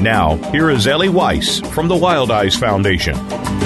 Now, here is Ellie Weiss from the WildiZe Foundation.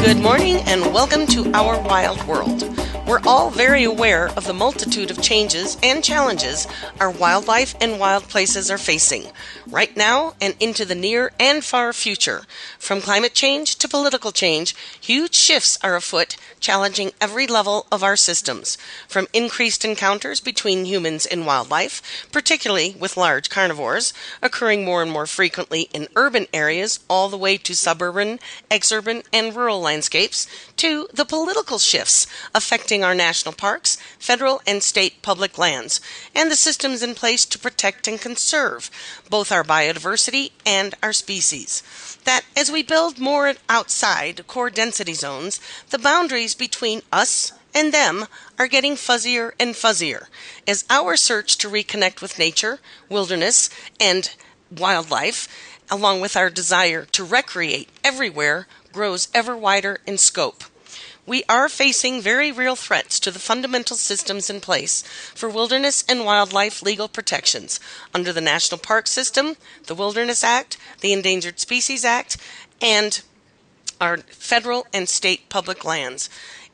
Good morning and welcome to Our Wild World. We're all very aware of the multitude of changes and challenges our wildlife and wild places are facing right now and into the near and far future. From climate change to political change, huge shifts are afoot, challenging every level of our systems. From increased encounters between humans and wildlife, particularly with large carnivores, occurring more and more frequently in urban areas, all the way to suburban, exurban, and rural landscapes, to the political shifts affecting our national parks, federal and state public lands, and the systems in place to protect and conserve both our biodiversity and our species. That as we build more outside core density zones, the boundaries between us and them are getting fuzzier and fuzzier as our search to reconnect with nature, wilderness, and wildlife, along with our desire to recreate everywhere, grows ever wider in scope. We are facing very real threats to the fundamental systems in place for wilderness and wildlife legal protections under the National Park System, the Wilderness Act, the Endangered Species Act, and our federal and state public lands.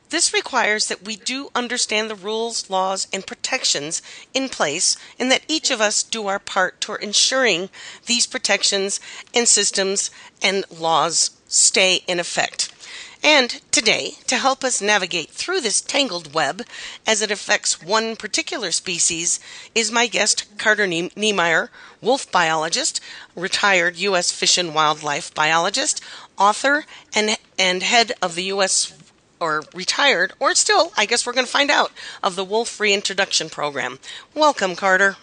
This requires that we do understand the rules, laws, and protections in place, and that each of us do our part toward ensuring these protections and systems and laws stay in effect. And today, to help us navigate through this tangled web as it affects one particular species, is my guest, Carter Niemeyer, wolf biologist, retired U.S. Fish and Wildlife biologist, author, and, and head of the U.S. or retired, or still, I guess we're going to find out, of the Wolf Reintroduction Program. Welcome, Carter.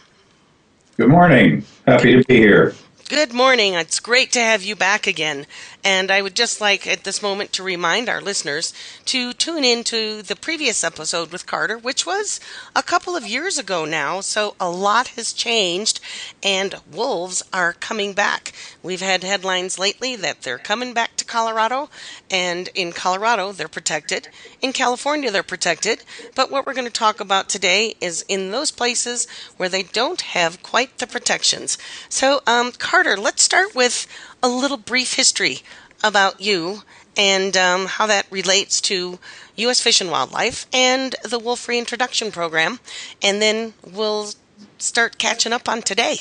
Good morning. Happy to be here. Good morning. It's great to have you back again. And I would just like at this moment to remind our listeners to tune in to the previous episode with Carter, which was a couple of years ago now. So a lot has changed, and wolves are coming back. We've had headlines lately that they're coming back to Colorado, and in Colorado, they're protected. In California, they're protected. But what we're going to talk about today is in those places where they don't have quite the protections. So, um, Carter, let's start with a little brief history about you and um, how that relates to U.S. Fish and Wildlife and the Wolf Reintroduction Program, and then we'll start catching up on today.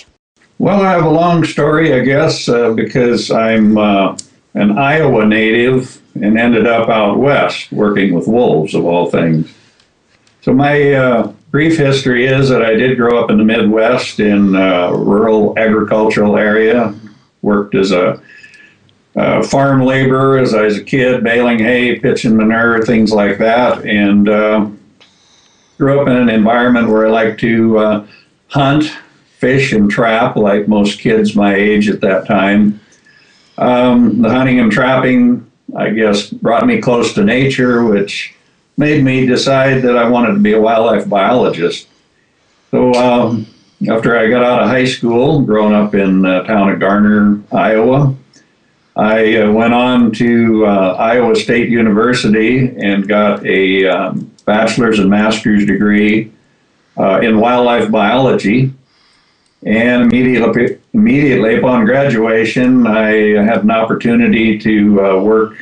Well, I have a long story, I guess, uh, because I'm uh, an Iowa native and ended up out west working with wolves, of all things. So, my uh, brief history is that I did grow up in the Midwest in a rural agricultural area, worked as a farm laborer as I was a kid, baling hay, pitching manure, things like that, and uh, grew up in an environment where I like to uh, hunt, fish, and trap, like most kids my age at that time. Um, the hunting and trapping, I guess, brought me close to nature, which made me decide that I wanted to be a wildlife biologist. So um, after I got out of high school, growing up in the town of Garner, Iowa, I uh, went on to uh, Iowa State University and got a um, bachelor's and master's degree uh, in wildlife biology, and immediately immediately upon graduation, I had an opportunity to uh, work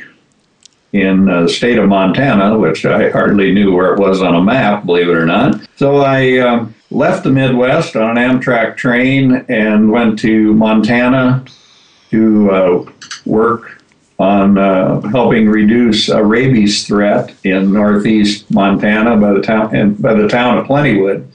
in uh, the state of Montana, which I hardly knew where it was on a map, believe it or not. So I uh, left the Midwest on an Amtrak train and went to Montana to uh, work on uh, helping reduce a rabies threat in northeast Montana by the town by the town of Plentywood.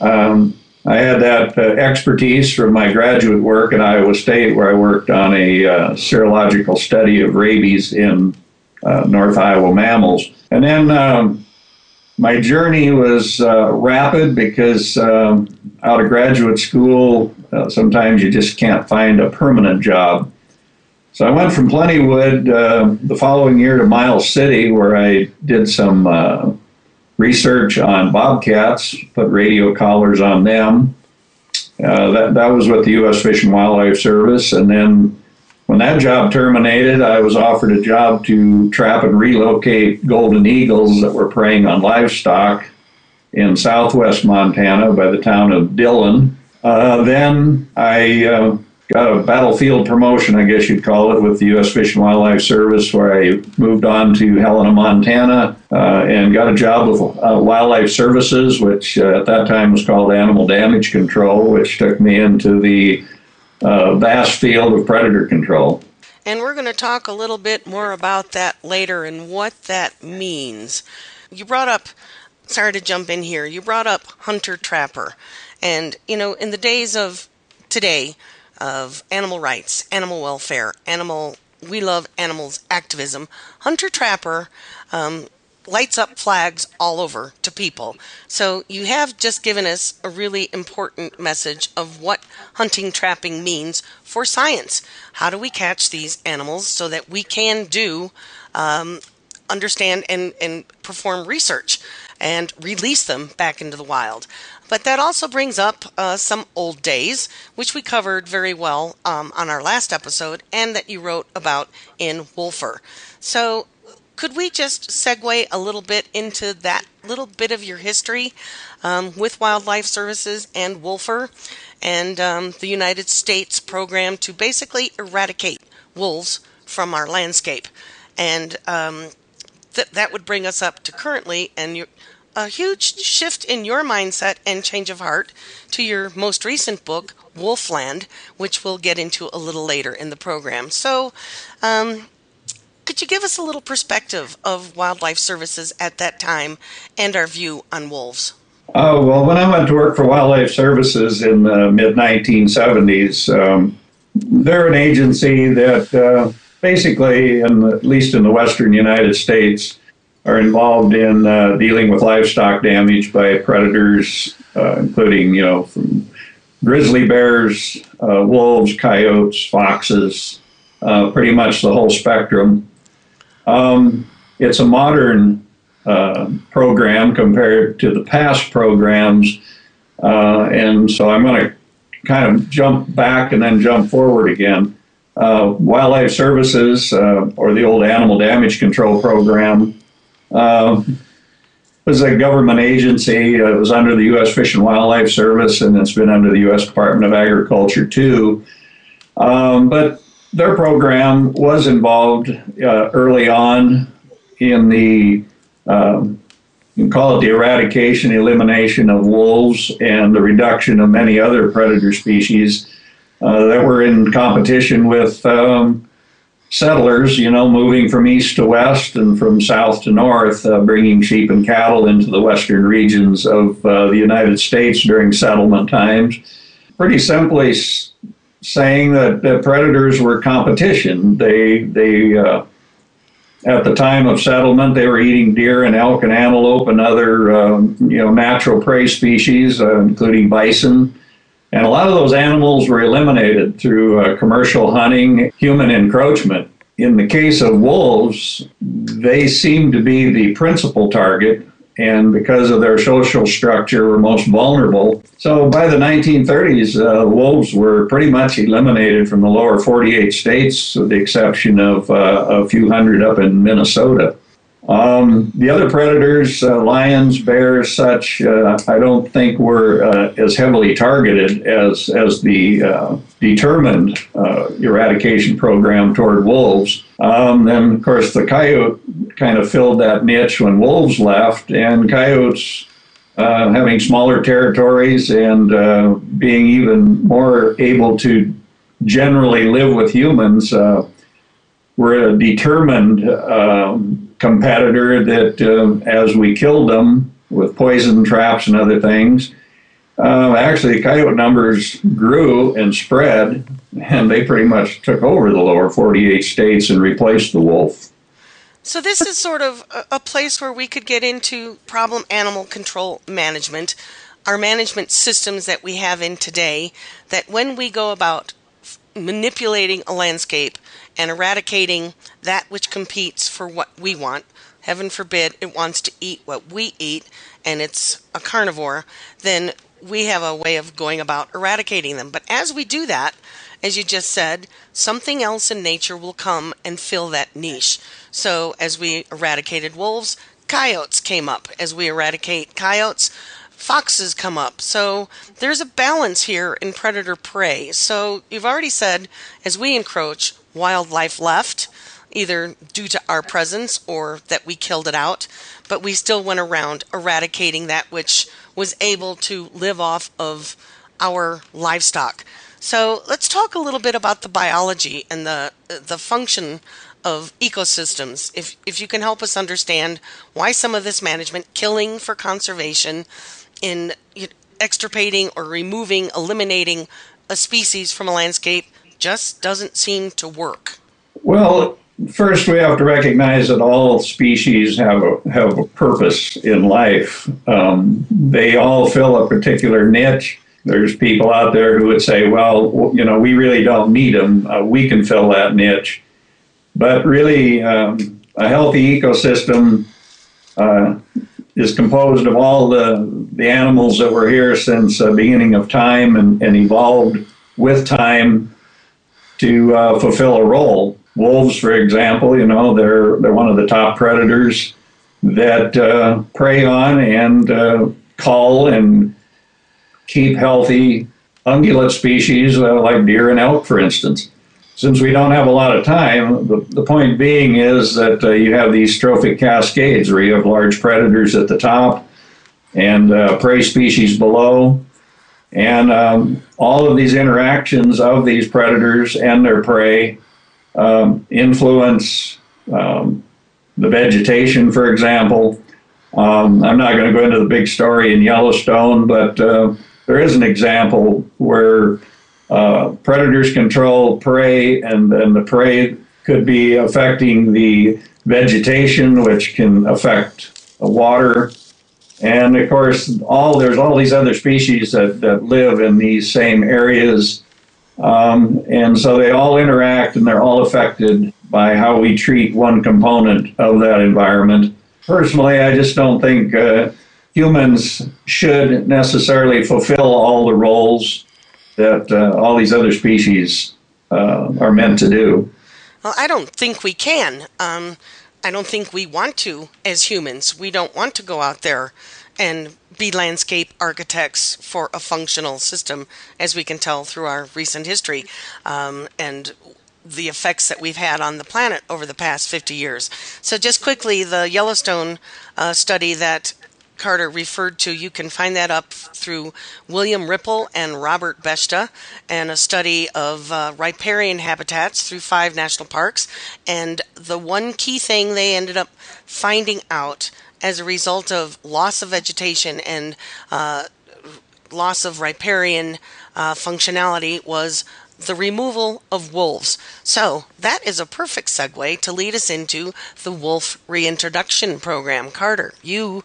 Um, I had that uh, expertise from my graduate work at Iowa State, where I worked on a uh, serological study of rabies in uh, North Iowa mammals. And then um, my journey was uh, rapid because um, out of graduate school, uh, sometimes you just can't find a permanent job. So I went from Plentywood uh, the following year to Miles City, where I did some research on bobcats, put radio collars on them. Uh, that, that was with the U.S. Fish and Wildlife Service. And then when that job terminated, I was offered a job to trap and relocate golden eagles that were preying on livestock in southwest Montana by the town of Dillon. Uh, then I uh, got a battlefield promotion, I guess you'd call it, with the U.S. Fish and Wildlife Service, where I moved on to Helena, Montana, uh, and got a job with uh, Wildlife Services, which uh, at that time was called Animal Damage Control, which took me into the uh, vast field of predator control. And we're going to talk a little bit more about that later and what that means. You brought up, sorry to jump in here, you brought up hunter trapper. And, you know, in the days of today, of animal rights, animal welfare, animal we love animals activism, hunter trapper um, lights up flags all over to people. So you have just given us a really important message of what hunting trapping means for science. How do we catch these animals so that we can do um, understand and, and perform research and release them back into the wild. But that also brings up uh, some old days, which we covered very well um, on our last episode and that you wrote about in Wolfer. So, could we just segue a little bit into that little bit of your history um, with Wildlife Services and Wolfer and um, the United States program to basically eradicate wolves from our landscape? And um, that that would bring us up to currently and a huge shift in your mindset and change of heart to your most recent book, Wolfland, which we'll get into a little later in the program. So, um, could you give us a little perspective of wildlife services at that time and our view on wolves? Oh, well, when I went to work for Wildlife Services in the mid 1970s, um, they're an agency that uh, basically, in the, at least in the western United States, are involved in uh, dealing with livestock damage by predators, uh, including, you know, from grizzly bears, uh, wolves, coyotes, foxes, uh, pretty much the whole spectrum. Um, it's a modern uh, program compared to the past programs, uh, and so I'm going to kind of jump back and then jump forward again. Uh, Wildlife Services, uh, or the old Animal Damage Control Program, uh, was a government agency. it was under the U.S. Fish and Wildlife Service, and it's been under the U.S. Department of Agriculture too. Um, but their program was involved uh, early on in the um, you can call it the eradication, elimination of wolves, and the reduction of many other predator species uh, that were in competition with um, settlers, you know, moving from east to west and from south to north, uh, bringing sheep and cattle into the western regions of uh, the United States during settlement times. Pretty simply saying that, that, predators were competition. They, they, uh, at the time of settlement, they were eating deer and elk and antelope and other, um, you know, natural prey species, uh, including bison. And a lot of those animals were eliminated through uh, commercial hunting, human encroachment. In the case of wolves, they seem to be the principal target, and because of their social structure, were most vulnerable. So by the 1930s, uh, wolves were pretty much eliminated from the lower 48 states, with the exception of uh, a few hundred up in Minnesota. Um, the other predators, uh, lions, bears, such, uh, I don't think were uh, as heavily targeted as as the uh, determined uh, eradication program toward wolves. Um, then, of course, the coyote kind of filled that niche when wolves left, and coyotes. Uh, having smaller territories and being even more able to generally live with humans, were a determined um, competitor that uh, as we killed them with poison traps and other things, uh, actually coyote numbers grew and spread, and they pretty much took over the lower 48 states and replaced the wolf. So, this is sort of a, a place where we could get into problem animal control management, our management systems that we have in today, that when we go about manipulating a landscape and eradicating that which competes for what we want, heaven forbid it wants to eat what we eat and it's a carnivore, then we have a way of going about eradicating them. But as we do that, as you just said, something else in nature will come and fill that niche. So as we eradicated wolves, coyotes came up. As we eradicate coyotes, foxes come up. So there's a balance here in predator prey. So you've already said as we encroach, wildlife left, either due to our presence or that we killed it out, but we still went around eradicating that which was able to live off of our livestock. So let's talk a little bit about the biology and the the function of ecosystems. If if you can help us understand why some of this management, killing for conservation, in extirpating or removing, eliminating a species from a landscape just doesn't seem to work. Well, first we have to recognize that all species have a have a purpose in life. Um, they all fill a particular niche. There's people out there who would say, "Well, you know, we really don't need them. Uh, we can fill that niche." But really, um, a healthy ecosystem uh, is composed of all the the animals that were here since the beginning of time and, and evolved with time to uh, fulfill a role. Wolves, for example, you know, they're they're one of the top predators that uh, prey on and uh, cull and keep healthy ungulate species uh, like deer and elk, for instance. Since we don't have a lot of time, the, the point being is that uh, you have these trophic cascades where you have large predators at the top and uh, prey species below. And um, all of these interactions of these predators and their prey um, influence um, the vegetation, for example. Um, I'm not going to go into the big story in Yellowstone, but uh, there is an example where uh, predators control prey, and, and the prey could be affecting the vegetation, which can affect the water and of course, all there's all these other species that, that live in these same areas. Um, and so they all interact and they're all affected by how we treat one component of that environment. Personally, I just don't think uh, humans should necessarily fulfill all the roles that uh, all these other species uh, are meant to do. Well, I don't think we can. Um, I don't think we want to as humans. We don't want to go out there and be landscape architects for a functional system, as we can tell through our recent history um, and the effects that we've had on the planet over the past 50 years. So, just quickly, the Yellowstone uh, study that Carter referred to. You can find that up through William Ripple and Robert Beshta, and a study of uh, riparian habitats through five national parks. And the one key thing they ended up finding out as a result of loss of vegetation and uh, loss of riparian uh, functionality was the removal of wolves. So that is a perfect segue to lead us into the wolf reintroduction program. Carter, you,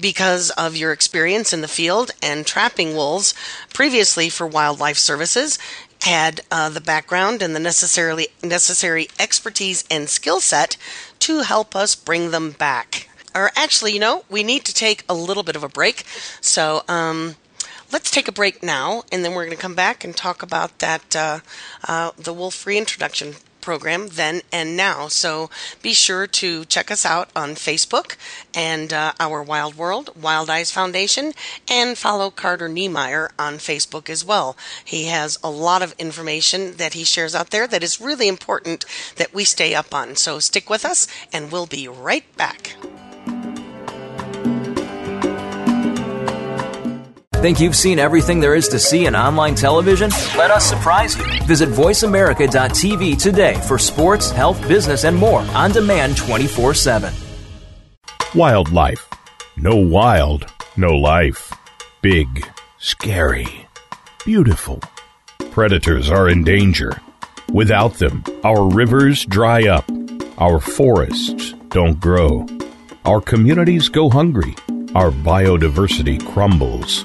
because of your experience in the field and trapping wolves previously for Wildlife Services, had uh, the background and the necessarily necessary expertise and skill set to help us bring them back. Or actually, you know, we need to take a little bit of a break. So, um, let's take a break now, and then we're going to come back and talk about that uh, uh, the wolf reintroduction program then and now. So be sure to check us out on Facebook and uh, Our Wild World, WildiZe Foundation, and follow Carter Niemeyer on Facebook as well. He has a lot of information that he shares out there that is really important that we stay up on. So stick with us, and we'll be right back. Think you've seen everything there is to see in online television? Let us surprise you. Visit VoiceAmerica.tv today for sports, health, business, and more on demand 24 7. Wildlife. No wild, no life. Big, scary, beautiful. Predators are in danger. Without them, our rivers dry up, our forests don't grow, our communities go hungry, our biodiversity crumbles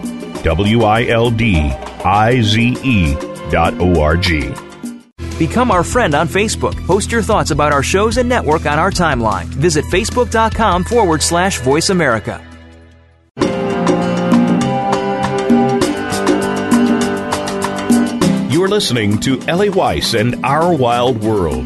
W I L D I Z E dot O R G. Become our friend on Facebook. Post your thoughts about our shows and network on our timeline. Visit facebook.com forward slash voice America. You're listening to Ellie Weiss and Our Wild World.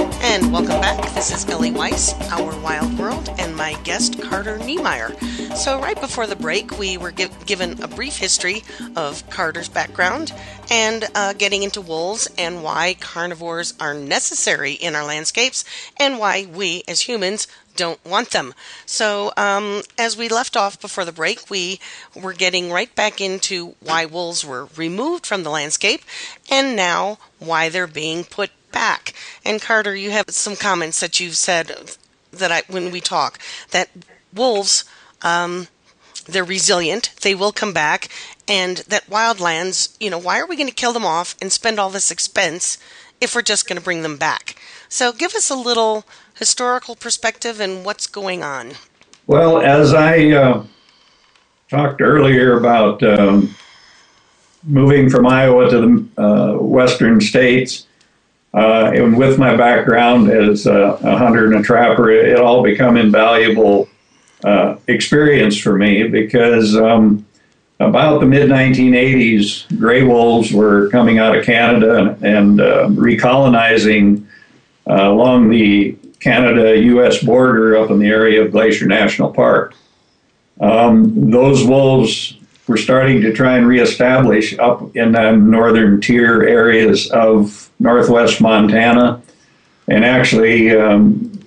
And welcome back. This is Ellie Weiss, Our Wild World, and my guest, Carter Niemeyer. So, right before the break, we were give, given a brief history of Carter's background and uh, getting into wolves and why carnivores are necessary in our landscapes and why we as humans don't want them. So, um, as we left off before the break, we were getting right back into why wolves were removed from the landscape and now why they're being put back. And Carter, you have some comments that you've said that I when we talk that wolves um, they're resilient, they will come back, and that wildlands, you know, why are we going to kill them off and spend all this expense if we're just going to bring them back? So give us a little historical perspective and what's going on. Well, as I uh, talked earlier about um, moving from Iowa to the uh, western states, uh, and with my background as a, a, hunter and a trapper, it, all become invaluable uh, experience for me because um, about the mid 1980s, gray wolves were coming out of Canada and, and uh, recolonizing uh, along the Canada US border up in the area of Glacier National Park. Um, those wolves were starting to try and reestablish up in the northern tier areas of northwest Montana. And actually, um,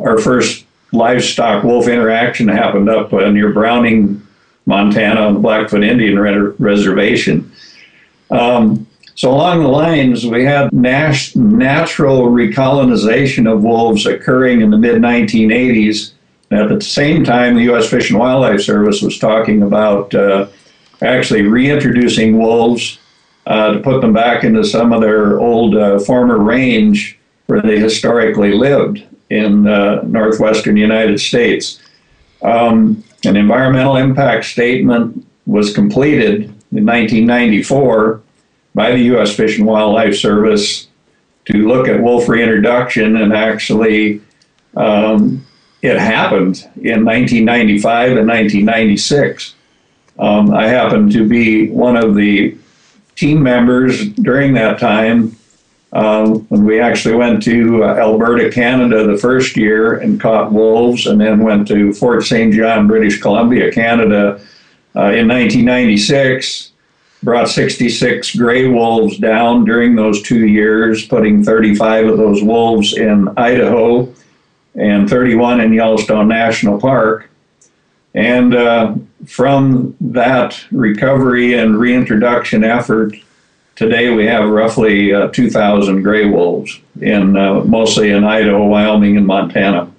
our first livestock wolf interaction happened up uh, near Browning, Montana, on the Blackfoot Indian Re- Reservation. Um, so, along the lines, we had nas- natural recolonization of wolves occurring in the mid 1980s. At the same time, the U.S. Fish and Wildlife Service was talking about uh, actually reintroducing wolves uh, to put them back into some of their old uh, former range where they historically lived in uh, northwestern United States. Um, an environmental impact statement was completed in 1994 by the U.S. Fish and Wildlife Service to look at wolf reintroduction and actually um, it happened in 1995 and 1996. Um, I happened to be one of the team members during that time um, when we actually went to uh, Alberta, Canada the first year and caught wolves, and then went to Fort St. John, British Columbia, Canada uh, in 1996. Brought 66 gray wolves down during those two years, putting 35 of those wolves in Idaho and 31 in Yellowstone National Park. And uh, from that recovery and reintroduction effort, today we have roughly uh, 2,000 gray wolves in uh, mostly in Idaho, Wyoming, and Montana.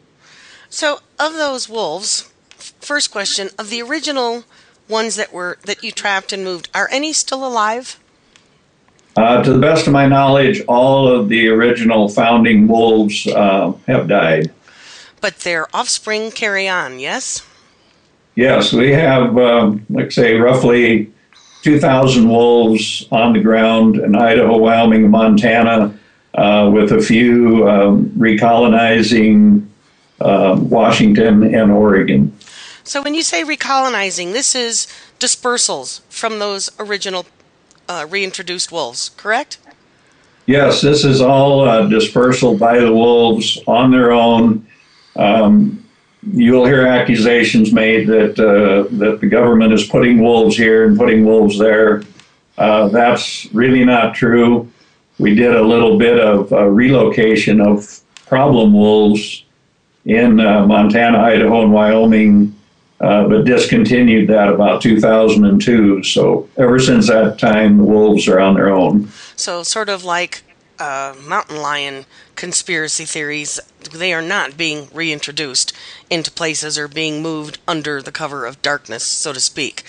So, of those wolves, first question: of the original ones that were that you trapped and moved, are any still alive? Uh, to the best of my knowledge, all of the original founding wolves uh, have died. But their offspring carry on, yes? Yes, we have, um, like say, roughly 2,000 wolves on the ground in Idaho, Wyoming, Montana, uh, with a few um, recolonizing uh, Washington and Oregon. So when you say recolonizing, this is dispersals from those original uh, reintroduced wolves, correct? Yes, this is all uh, dispersal by the wolves on their own. Um, you'll hear accusations made that uh, that the government is putting wolves here and putting wolves there. Uh, that's really not true. We did a little bit of uh, relocation of problem wolves in uh, Montana, Idaho, and Wyoming, uh, but discontinued that about 2002. So ever since that time, the wolves are on their own. So sort of like uh, mountain lion conspiracy theories, they are not being reintroduced into places or being moved under the cover of darkness, so to speak.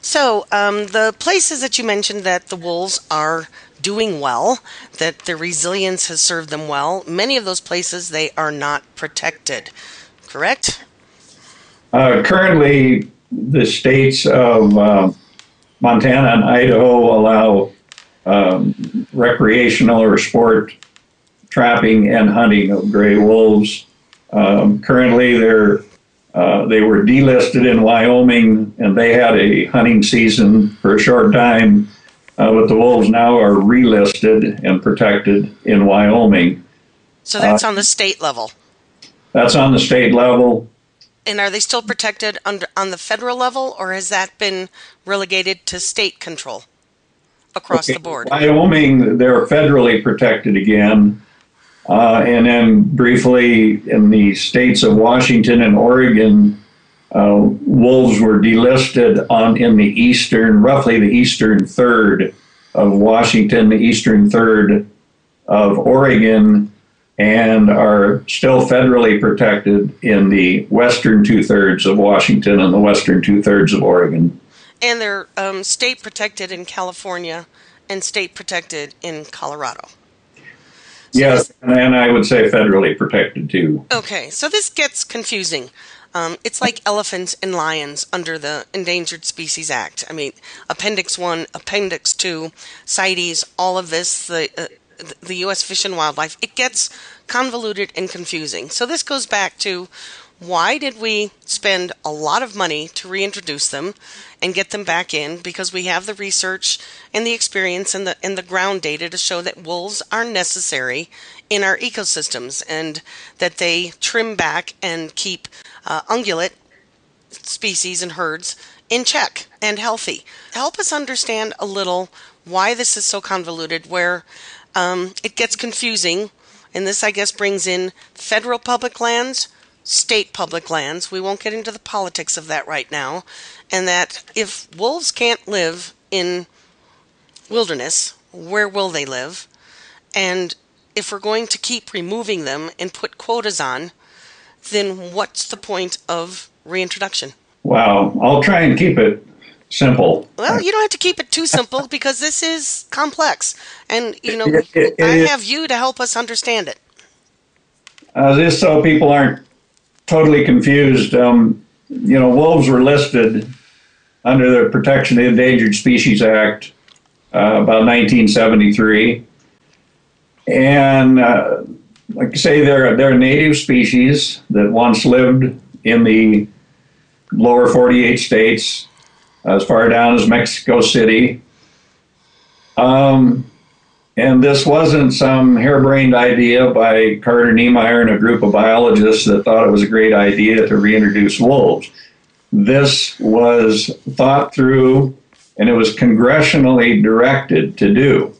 So, um, the places that you mentioned that the wolves are doing well, that their resilience has served them well, many of those places they are not protected, correct? Uh, currently, the states of uh, Montana and Idaho allow um, recreational or sport trapping and hunting of gray wolves. Um, currently, they're uh, they were delisted in Wyoming, and they had a hunting season for a short time. Uh, but the wolves now are relisted and protected in Wyoming. So that's uh, on the state level. That's on the state level. And are they still protected under on the federal level, or has that been relegated to state control across okay. the board? Wyoming, they're federally protected again. Uh, and then briefly in the states of Washington and Oregon, uh, wolves were delisted on in the eastern, roughly the eastern third of Washington, the eastern third of Oregon, and are still federally protected in the western two thirds of Washington and the western two thirds of Oregon. And they're um, state protected in California and state protected in Colorado. So yes, and I would say federally protected too. Okay, so this gets confusing. Um, it's like elephants and lions under the Endangered Species Act. I mean, Appendix 1, Appendix 2, CITES, all of this, the, uh, the U.S. Fish and Wildlife, it gets convoluted and confusing. So this goes back to why did we spend a lot of money to reintroduce them and get them back in because we have the research and the experience and the and the ground data to show that wolves are necessary in our ecosystems and that they trim back and keep uh, ungulate species and herds in check and healthy. Help us understand a little why this is so convoluted, where um, it gets confusing, and this I guess brings in federal public lands state public lands. We won't get into the politics of that right now. And that if wolves can't live in wilderness, where will they live? And if we're going to keep removing them and put quotas on, then what's the point of reintroduction? Well, I'll try and keep it simple. Well, you don't have to keep it too simple because this is complex. And, you know, it, it, it, I have you to help us understand it. Uh, just so people aren't totally confused. Um, you know, wolves were listed under the Protection of Endangered Species Act uh, about 1973. And uh, like I say, they're they're a native species that once lived in the lower 48 states, as far down as Mexico City. Um, and this wasn't some harebrained idea by Carter Niemeyer and a group of biologists that thought it was a great idea to reintroduce wolves. This was thought through and it was congressionally directed to do.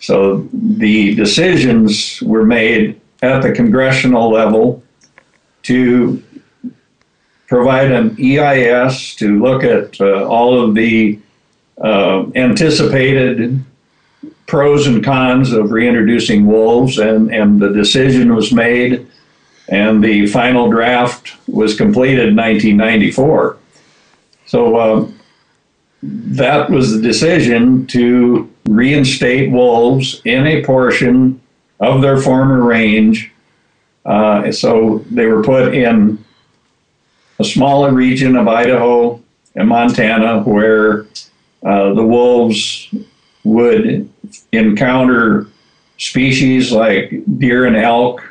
So the decisions were made at the congressional level to provide an EIS to look at uh, all of the uh, anticipated pros and cons of reintroducing wolves, and, and the decision was made, and the final draft was completed in 1994. So uh, that was the decision to reinstate wolves in a portion of their former range. Uh, so they were put in a smaller region of Idaho and Montana where uh, the wolves would encounter species like deer and elk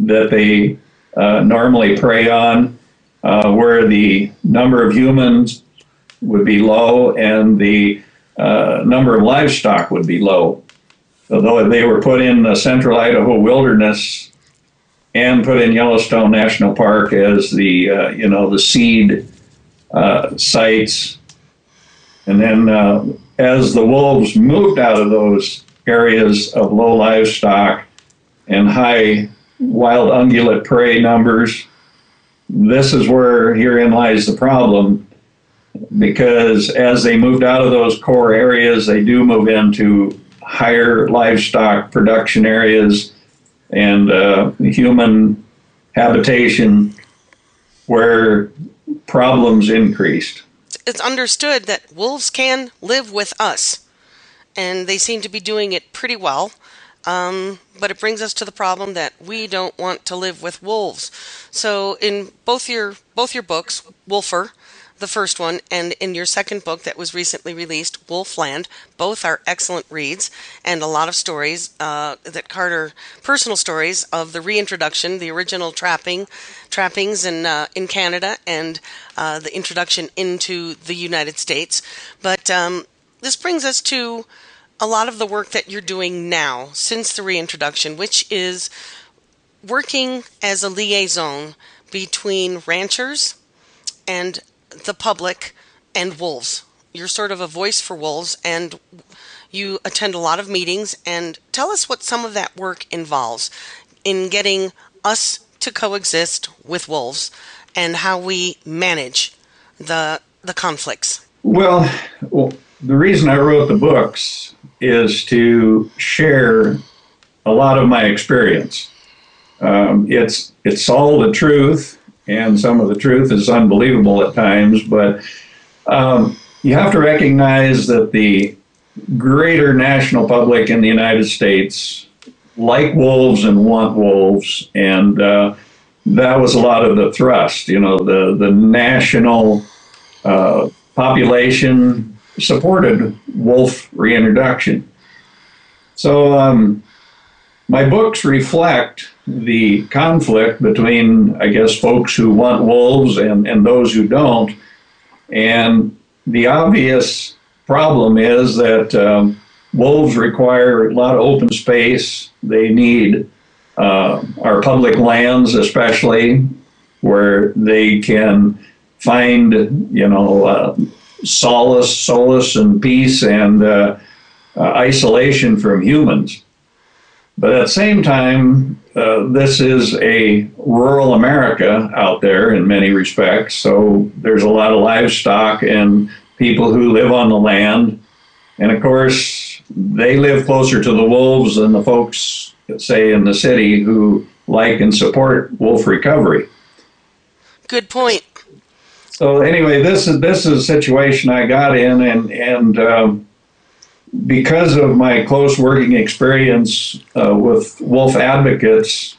that they uh, normally prey on, uh, where the number of humans would be low and the uh, number of livestock would be low. Although they were put in the central Idaho wilderness and put in Yellowstone National Park as the uh, you know the seed uh, sites, and then uh, as the wolves moved out of those areas of low livestock and high wild ungulate prey numbers, this is where herein lies the problem. Because as they moved out of those core areas, they do move into higher livestock production areas and uh, human habitation where problems increased. It's understood that wolves can live with us, and they seem to be doing it pretty well. Um, but it brings us to the problem that we don't want to live with wolves. So in both your both your books, Wolfer the first one, and in your second book that was recently released, Wolfland. Both are excellent reads and a lot of stories uh, that Carter, personal stories of the reintroduction, the original trapping, trappings in uh, in Canada, and uh, the introduction into the United States. But um, this brings us to a lot of the work that you're doing now since the reintroduction, which is working as a liaison between ranchers and the public and wolves. You're sort of a voice for wolves, and you attend a lot of meetings. And tell us what some of that work involves in getting us to coexist with wolves and how we manage the the conflicts. Well, well the reason I wrote the books is to share a lot of my experience. Um, it's it's all the truth and some of the truth is unbelievable at times. But um, you have to recognize that the greater national public in the United States like wolves and want wolves, and uh, that was a lot of the thrust. You know, the the national uh, population supported wolf reintroduction. So um, my books reflect the conflict between, I guess, folks who want wolves and, and those who don't. And the obvious problem is that um, wolves require a lot of open space. They need uh, our public lands, especially where they can find, you know, uh, solace, solace, and peace and uh, uh isolation from humans. But at the same time, uh, this is a rural America out there in many respects. So there's a lot of livestock and people who live on the land. And of course, they live closer to the wolves than the folks, say, in the city who like and support wolf recovery. Good point. So anyway, this is this is a situation I got in, and and um, because of my close working experience uh, with wolf advocates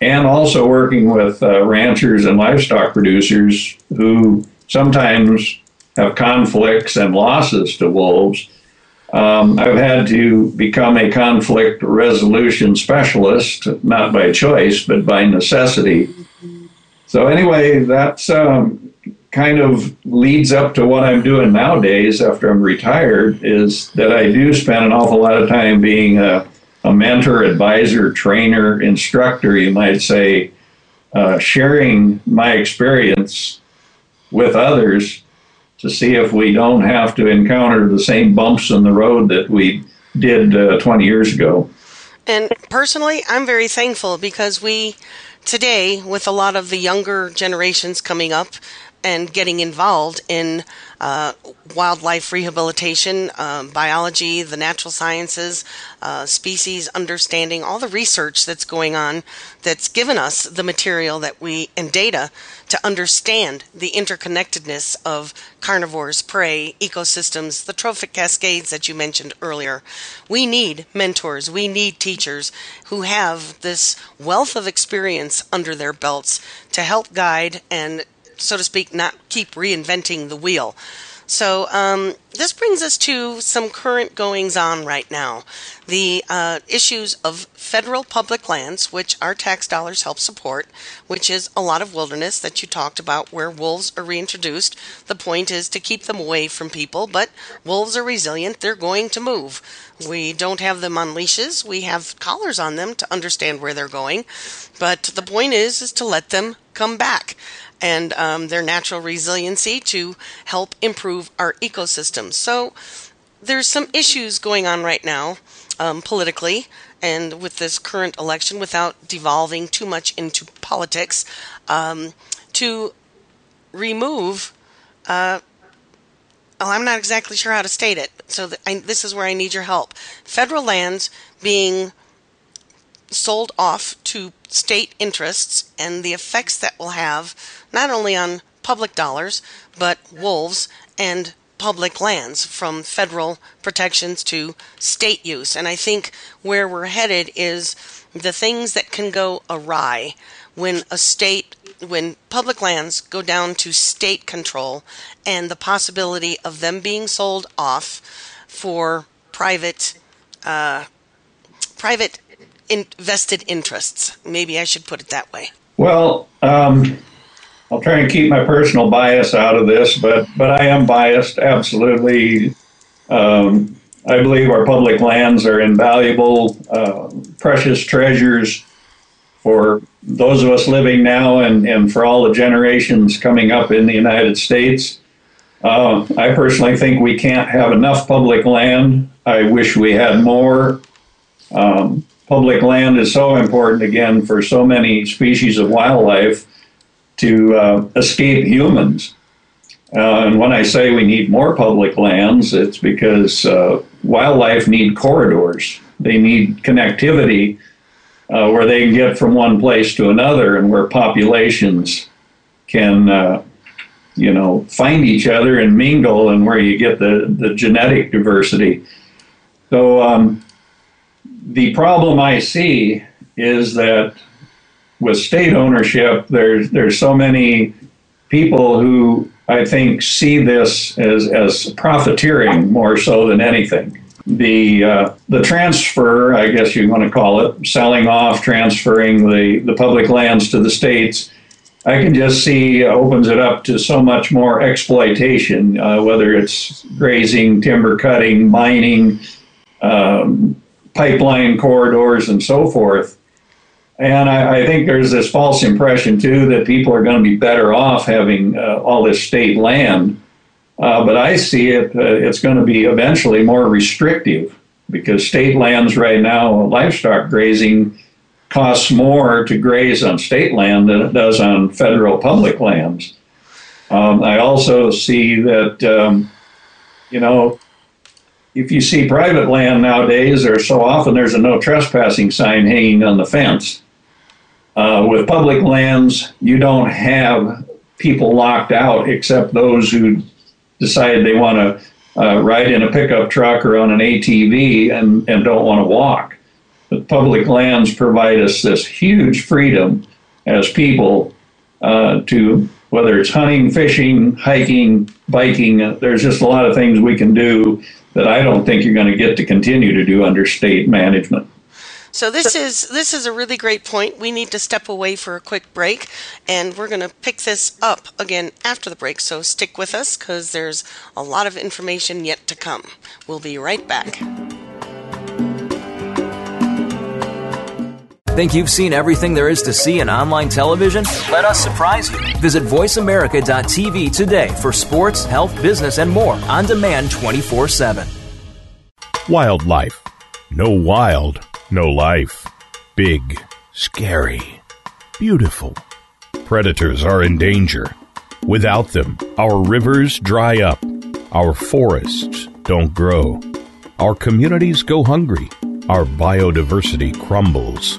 and also working with uh, ranchers and livestock producers who sometimes have conflicts and losses to wolves, um, I've had to become a conflict resolution specialist, not by choice, but by necessity. So, anyway, that's um, kind of leads up to what I'm doing nowadays after I'm retired is that I do spend an awful lot of time being a, a mentor, advisor, trainer, instructor, you might say, uh, sharing my experience with others to see if we don't have to encounter the same bumps in the road that we did uh, 20 years ago. And personally, I'm very thankful because we today, with a lot of the younger generations coming up, and getting involved in uh, wildlife rehabilitation, um, biology, the natural sciences, uh, species understanding, all the research that's going on that's given us the material that we and data to understand the interconnectedness of carnivores, prey, ecosystems, the trophic cascades that you mentioned earlier. We need mentors, we need teachers who have this wealth of experience under their belts to help guide and so to speak, not keep reinventing the wheel. So um, this brings us to some current goings on right now. The uh, issues of federal public lands, which our tax dollars help support, which is a lot of wilderness that you talked about where wolves are reintroduced. The point is to keep them away from people, but wolves are resilient. They're going to move. We don't have them on leashes. We have collars on them to understand where they're going. But the point is, is to let them come back and um, their natural resiliency to help improve our ecosystems. So there's some issues going on right now um, politically and with this current election without devolving too much into politics um, to remove. Uh, well, I'm not exactly sure how to state it, so I, this is where I need your help. Federal lands being sold off to state interests and the effects that will have not only on public dollars, but wolves and public lands from federal protections to state use. And I think where we're headed is the things that can go awry when a state when public lands go down to state control and the possibility of them being sold off for private uh, private invested interests. Maybe I should put it that way. Well, um, I'll try and keep my personal bias out of this, but but I am biased. Absolutely, um, I believe our public lands are invaluable, uh, precious treasures for those of us living now and, and for all the generations coming up in the United States. Uh, I personally think we can't have enough public land. I wish we had more. Um, public land is so important again for so many species of wildlife to uh, escape humans. Uh, and when I say we need more public lands, it's because uh, wildlife need corridors. They need connectivity uh, where they can get from one place to another and where populations can, uh, you know, find each other and mingle and where you get the, the genetic diversity. So um, the problem I see is that with state ownership, there's there's so many people who I think see this as as profiteering more so than anything. The uh, the transfer, I guess you want to call it, selling off, transferring the the public lands to the states. I can just see opens it up to so much more exploitation, uh, whether it's grazing, timber cutting, mining, um, pipeline corridors and so forth. And I, I, think there's this false impression too that people are going to be better off having uh, all this state land. Uh, but I see it, uh, it's going to be eventually more restrictive because state lands right now, livestock grazing costs more to graze on state land than it does on federal public lands. Um, I also see that, um, you know, if you see private land nowadays, there's so often there's a no trespassing sign hanging on the fence. Uh, with public lands, you don't have people locked out except those who decide they want to uh, ride in a pickup truck or on an ATV and, and don't want to walk. But public lands provide us this huge freedom as people uh, to whether it's hunting, fishing, hiking, biking, uh, there's just a lot of things we can do that I don't think you're going to get to continue to do under state management. So this is this is a really great point. We need to step away for a quick break, and we're going to pick this up again after the break. So stick with us because there's a lot of information yet to come. We'll be right back. Think you've seen everything there is to see in online television? Let us surprise you. Visit VoiceAmerica.tv today for sports, health, business, and more on demand 24 7. Wildlife. No wild, no life. Big, scary, beautiful. Predators are in danger. Without them, our rivers dry up, our forests don't grow, our communities go hungry, our biodiversity crumbles.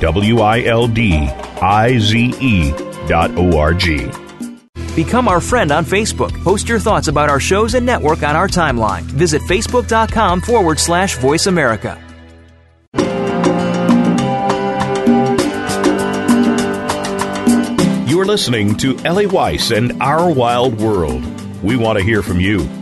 W I L D I Z E dot O R G. Become our friend on Facebook. Post your thoughts about our shows and network on our timeline. Visit facebook.com forward slash voice America. You're listening to Ellie Weiss and Our Wild World. We want to hear from you.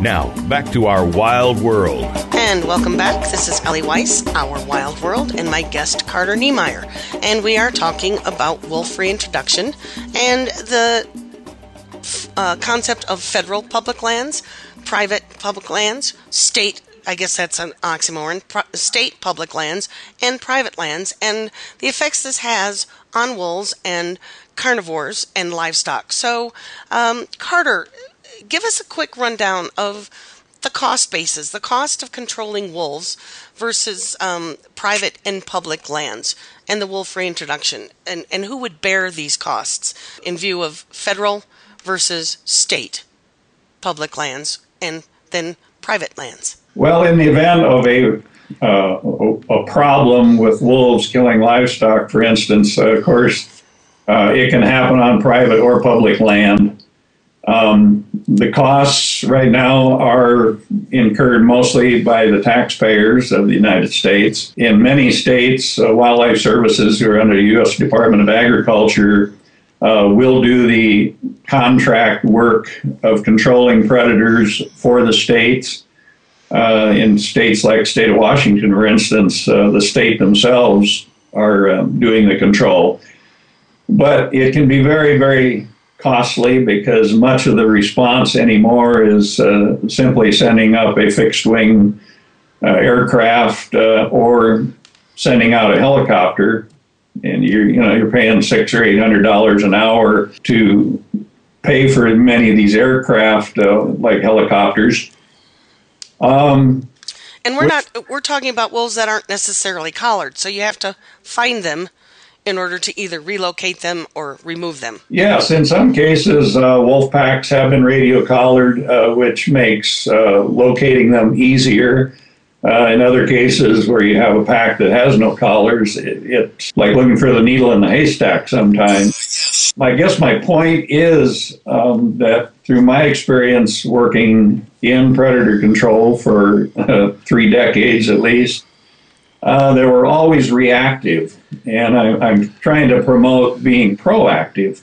Now, back to our wild world. And welcome back. This is Ellie Weiss, Our Wild World, and my guest, Carter Niemeyer. And we are talking about wolf reintroduction and the uh, concept of federal public lands, private public lands, state I guess that's an oxymoron, state public lands and private lands, and the effects this has on wolves and carnivores and livestock. So, um, Carter, give us a quick rundown of the cost basis, the cost of controlling wolves versus um, private and public lands, and the wolf reintroduction, and, and who would bear these costs in view of federal versus state public lands and then private lands. Well, in the event of a uh, a problem with wolves killing livestock, for instance, uh, of course, uh, it can happen on private or public land. Um, the costs right now are incurred mostly by the taxpayers of the United States. In many states, uh, wildlife services, who are under the U.S. Department of Agriculture, uh, will do the contract work of controlling predators for the states. Uh, in states like state of Washington, for instance, uh, the state themselves are um, doing the control. But it can be very, very costly because much of the response anymore is uh, simply sending up a fixed wing uh, aircraft uh, or sending out a helicopter. And you're, you know, you're paying six or eight hundred dollars an hour to pay for many of these aircraft, uh, like helicopters. Um, and we're not we're talking about wolves that aren't necessarily collared, so you have to find them in order to either relocate them or remove them. Yes, in some cases, uh, wolf packs have been radio collared, uh, which makes uh, locating them easier. Uh, in other cases where you have a pack that has no collars, it, it's like looking for the needle in the haystack sometimes. I guess my point is um, that through my experience working in predator control for three decades at least, uh, they were always reactive. And I, I'm trying to promote being proactive.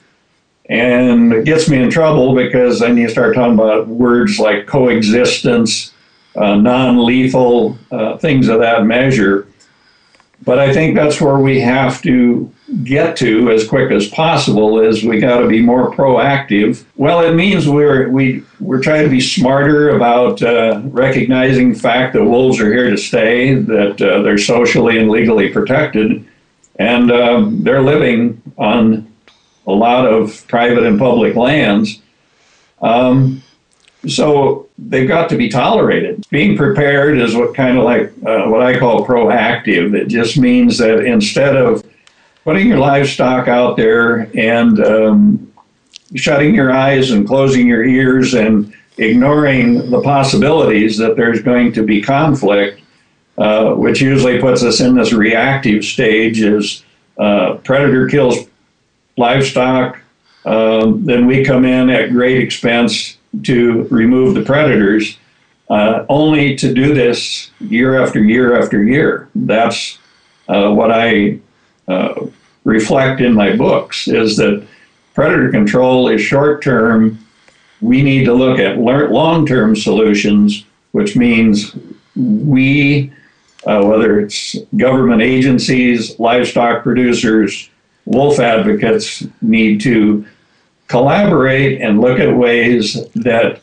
And it gets me in trouble because then you start talking about words like coexistence, uh, non lethal, uh, things of that measure. But I think that's where we have to get to as quick as possible is we got to be more proactive. Well, it means we're we we're trying to be smarter about uh, recognizing the fact that wolves are here to stay, that uh, they're socially and legally protected, and uh, they're living on a lot of private and public lands. Um, so they've got to be tolerated. Being prepared is what kind of like uh, what I call proactive. It just means that instead of putting your livestock out there and um, shutting your eyes and closing your ears and ignoring the possibilities that there's going to be conflict, uh, which usually puts us in this reactive stage as uh, predator kills livestock, um, then we come in at great expense to remove the predators, uh, only to do this year after year after year. That's uh, what I uh, reflect in my books is that predator control is short term. We need to look at long term solutions, which means we, uh, whether it's government agencies, livestock producers, wolf advocates, need to collaborate and look at ways that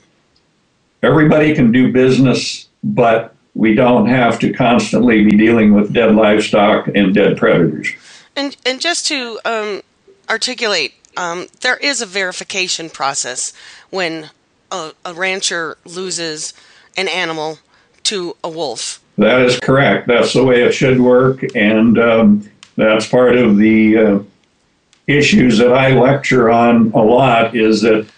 everybody can do business, but we don't have to constantly be dealing with dead livestock and dead predators. And and just to um, articulate, um, there is a verification process when a, a, rancher loses an animal to a wolf. That is correct. That's the way it should work, and um, that's part of the uh, issues that I lecture on a lot. Is that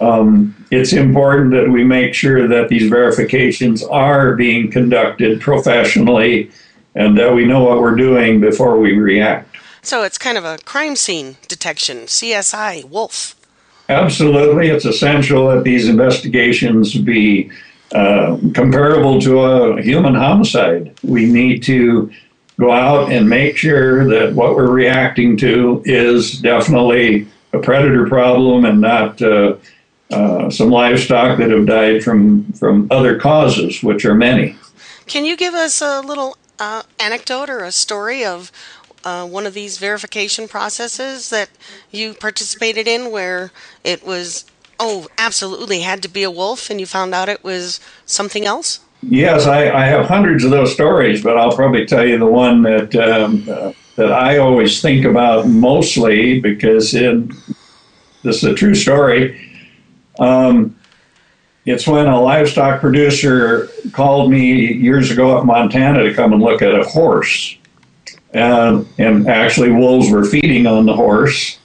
um, it's important that we make sure that these verifications are being conducted professionally and that we know what we're doing before we react. So it's kind of a crime scene detection, CSI, Wolf. Absolutely. It's essential that these investigations be uh, comparable to a human homicide. We need to go out and make sure that what we're reacting to is definitely a predator problem and not uh, uh, some livestock that have died from, from other causes, which are many. Can you give us a little uh, anecdote or a story of uh, one of these verification processes that you participated in where it was, oh, absolutely had to be a wolf and you found out it was something else? Yes, I, I have hundreds of those stories, but I'll probably tell you the one that um, uh, that I always think about mostly because it, this is a true story. Um, it's when a livestock producer called me years ago up Montana to come and look at a horse and, and actually wolves were feeding on the horse.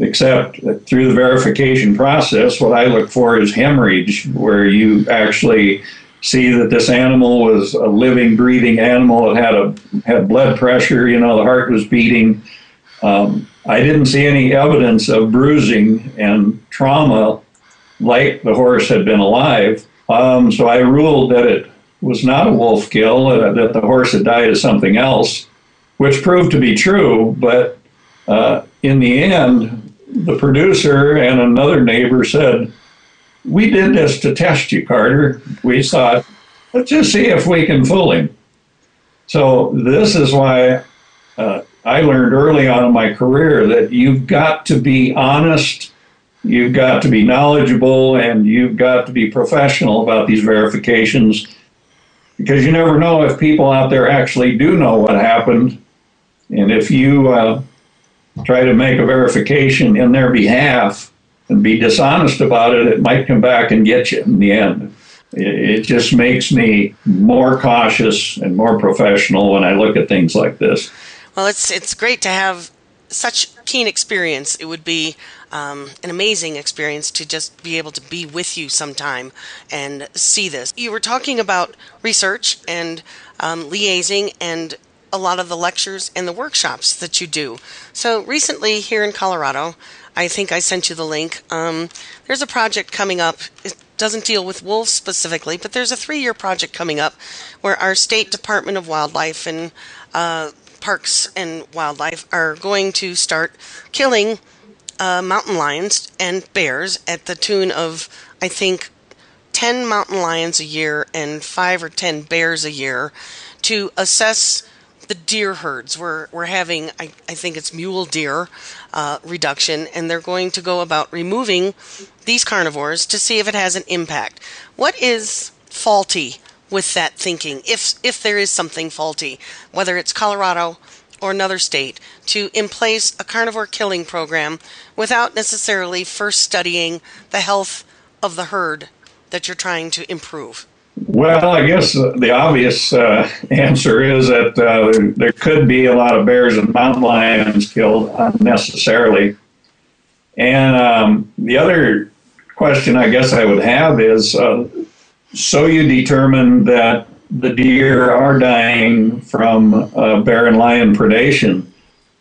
Except through the verification process, what I look for is hemorrhage, where you actually see that this animal was a living, breathing animal. It had a had blood pressure. You know, the heart was beating. Um, I didn't see any evidence of bruising and trauma like the horse had been alive. Um, so I ruled that it was not a wolf kill, that the horse had died of something else which proved to be true. But uh, in the end, the producer and another neighbor said, We did this to test you, Carter. We thought, let's just see if we can fool him. So, this is why uh, I learned early on in my career that you've got to be honest, you've got to be knowledgeable, and you've got to be professional about these verifications because you never know if people out there actually do know what happened and if you uh, try to make a verification in their behalf and be dishonest about it, it might come back and get you in the end. It, just makes me more cautious and more professional when I look at things like this. Well, it's it's great to have such keen experience. It would be um, an amazing experience to just be able to be with you sometime and see this. You were talking about research and um, liaising and a lot of the lectures and the workshops that you do. So recently here in Colorado, I think I sent you the link. Um, there's a project coming up. It doesn't deal with wolves specifically, but there's a three-year project coming up where our state Department of Wildlife and uh, parks and wildlife are going to start killing uh, mountain lions and bears at the tune of, I think, 10 mountain lions a year and 5 or 10 bears a year to assess deer herds. We're, we're having, I, I think it's mule deer uh, reduction, and they're going to go about removing these carnivores to see if it has an impact. What is faulty with that thinking, if, if there is something faulty, whether it's Colorado or another state, to in place a carnivore killing program without necessarily first studying the health of the herd that you're trying to improve? Well, I guess the obvious uh, answer is that uh, there could be a lot of bears and mountain lions killed unnecessarily. And um, the other question I guess I would have is uh, so you determine that the deer are dying from bear and lion predation.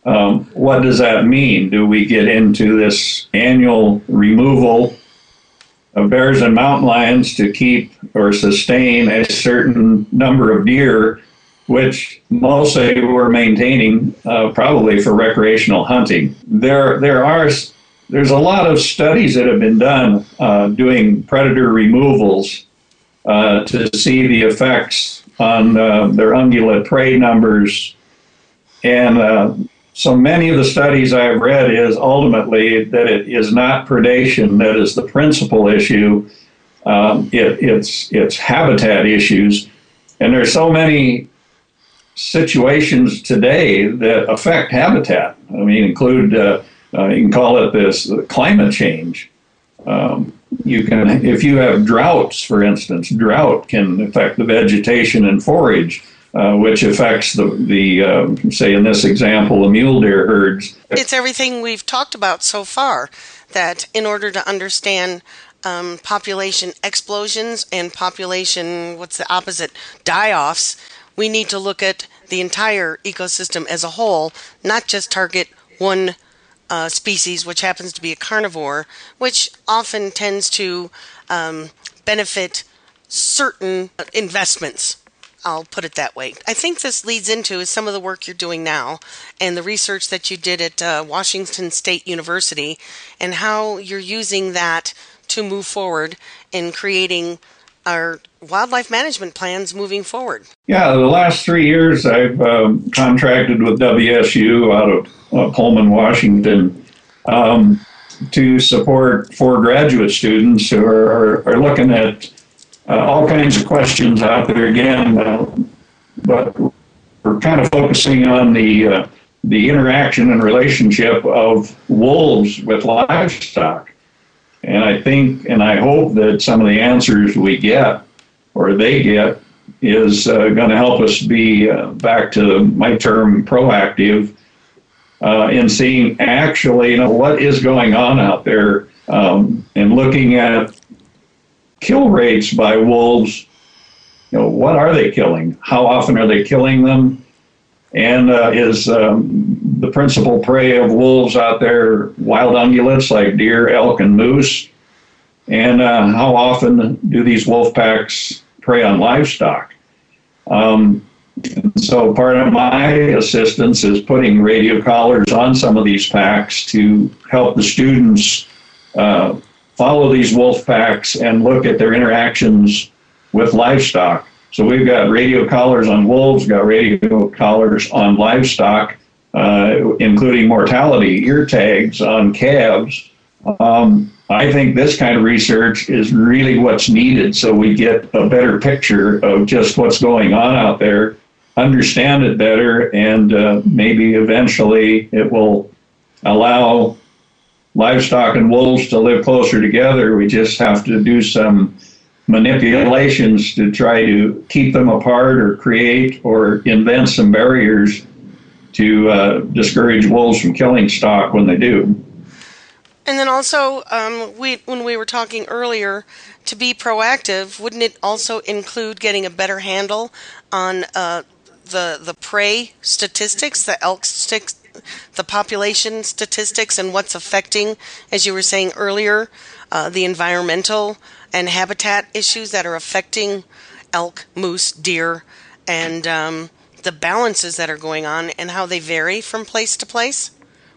Um, what does that mean? Do we get into this annual removal of bears and mountain lions to keep or sustain a certain number of deer, which mostly we're maintaining uh, probably for recreational hunting. There, there are there's a lot of studies that have been done uh, doing predator removals uh, to see the effects on uh, their ungulate prey numbers, and uh, so many of the studies I've read is ultimately that it is not predation that is the principal issue. Um, it, it's it's habitat issues, and there's so many situations today that affect habitat. I mean, include uh, uh, you can call it this climate change. Um, you can, if you have droughts, for instance, drought can affect the vegetation and forage uh, which affects the, the uh, say in this example, the mule deer herds. It's everything we've talked about so far that in order to understand um, population explosions and population, what's the opposite, die offs, we need to look at the entire ecosystem as a whole, not just target one uh, species, which happens to be a carnivore, which often tends to um, benefit certain investments I'll put it that way. I think this leads into some of the work you're doing now and the research that you did at uh, Washington State University and how you're using that to move forward in creating our wildlife management plans moving forward. Yeah, the last three years I've um, contracted with WSU out of uh, Pullman, Washington. Um, to support four graduate students who are, are, are looking at uh, all kinds of questions out there again, uh, but we're kind of focusing on the uh, the interaction and relationship of wolves with livestock. And I think and I hope that some of the answers we get or they get is uh, going to help us be uh, back to my term proactive uh, in seeing actually you know what is going on out there um, and looking at kill rates by wolves, you know, what are they killing? How often are they killing them? And uh, is um, the principal prey of wolves out there wild ungulates like deer, elk, and moose? And uh, how often do these wolf packs prey on livestock? Um, so part of my assistance is putting radio collars on some of these packs to help the students uh, follow these wolf packs and look at their interactions with livestock. So we've got radio collars on wolves, got radio collars on livestock, uh, including mortality ear tags on calves. Um, I think this kind of research is really what's needed so we get a better picture of just what's going on out there, understand it better, and uh, maybe eventually it will allow livestock and wolves to live closer together. We just have to do some manipulations to try to keep them apart or create or invent some barriers to uh, discourage wolves from killing stock when they do. And then also, um, we when we were talking earlier, to be proactive, wouldn't it also include getting a better handle on uh, the the prey statistics, the elk st- the population statistics and what's affecting, as you were saying earlier, uh, the environmental and habitat issues that are affecting elk, moose, deer, and um, the balances that are going on and how they vary from place to place,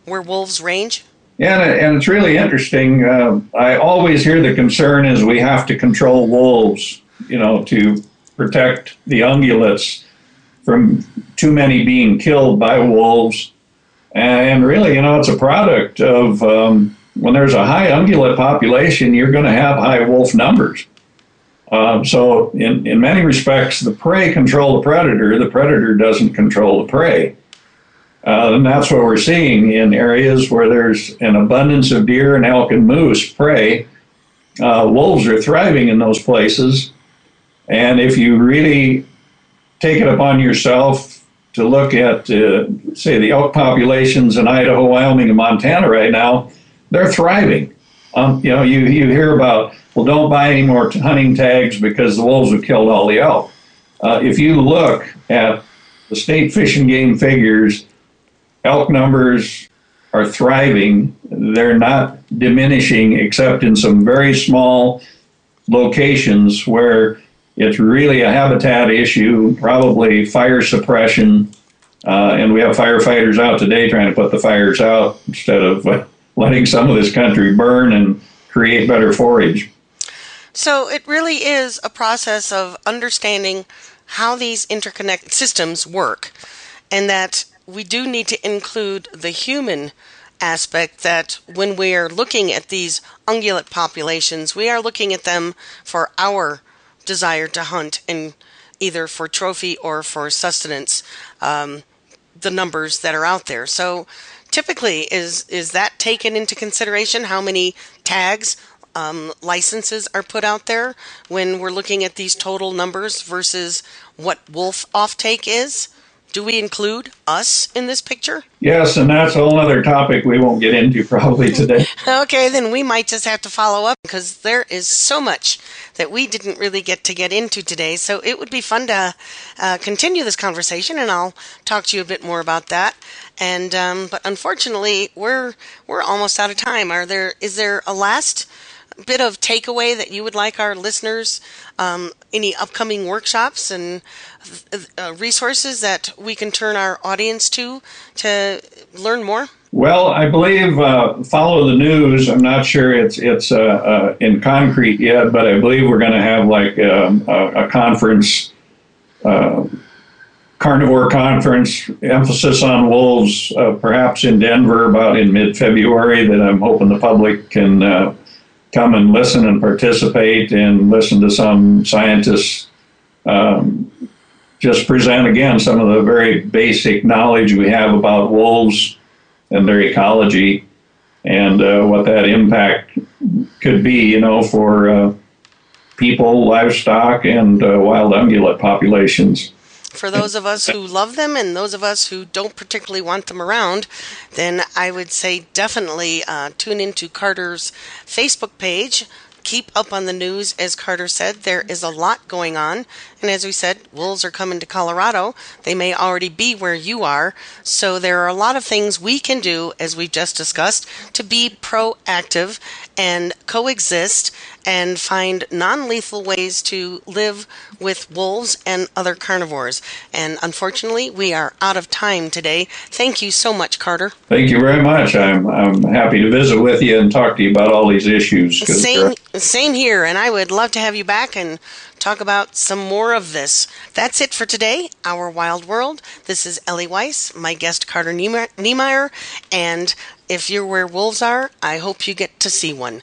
where wolves range? Yeah, and it's really interesting. Uh, I always hear the concern is we have to control wolves, you know, to protect the ungulates from too many being killed by wolves. And really, you know, it's a product of um, when there's a high ungulate population, you're going to have high wolf numbers. Um, so, in, in many respects, the prey control the predator, the predator doesn't control the prey. Uh, and that's what we're seeing in areas where there's an abundance of deer and elk and moose prey. Uh, wolves are thriving in those places. And if you really take it upon yourself to look at, uh, say, the elk populations in Idaho, Wyoming, and Montana right now, they're thriving. Um, you know, you, you hear about, well, don't buy any more hunting tags because the wolves have killed all the elk. Uh, if you look at the state fish and game figures, elk numbers are thriving. They're not diminishing except in some very small locations where it's really a habitat issue, probably fire suppression. Uh, and we have firefighters out today trying to put the fires out instead of uh, letting some of this country burn and create better forage. So it really is a process of understanding how these interconnected systems work and that we do need to include the human aspect that when we are looking at these ungulate populations, we are looking at them for our desire to hunt and either for trophy or for sustenance, um, the numbers that are out there. So typically, is is that taken into consideration? How many tags? Um, licenses are put out there when we're looking at these total numbers versus what wolf offtake is? Do we include us in this picture? Yes, and that's a whole other topic we won't get into probably today. okay, then we might just have to follow up because there is so much that we didn't really get to get into today. So it would be fun to uh, continue this conversation, and I'll talk to you a bit more about that. And um, but unfortunately, we're we're almost out of time. Are there is there a last bit of takeaway that you would like our listeners, um, any upcoming workshops and uh, resources that we can turn our audience to to learn more? Well, I believe uh, follow the news. I'm not sure it's it's uh, uh in concrete yet, but I believe we're going to have like um, a, a conference, uh, carnivore conference, emphasis on wolves, uh, perhaps in Denver about in mid-February. That I'm hoping the public can come and listen and participate and listen to some scientists um, just present again some of the very basic knowledge we have about wolves and their ecology and uh, what that impact could be, you know, for uh, people, livestock, and uh, wild ungulate populations for those of us who love them and those of us who don't particularly want them around, then I would say definitely uh, tune into Carter's Facebook page. Keep up on the news, as Carter said. There is a lot going on. And as we said, wolves are coming to Colorado. They may already be where you are. So there are a lot of things we can do, as we've just discussed, to be proactive and coexist and find non lethal ways to live with wolves and other carnivores. And unfortunately, we are out of time today. Thank you so much, Carter. Thank you very much. I'm, I'm happy to visit with you and talk to you about all these issues. Same, same here. And I would love to have you back and talk about some more of this. That's it for today, Our Wild World. This is Ellie Weiss, my guest Carter Niemeyer, and if you're where wolves are, I hope you get to see one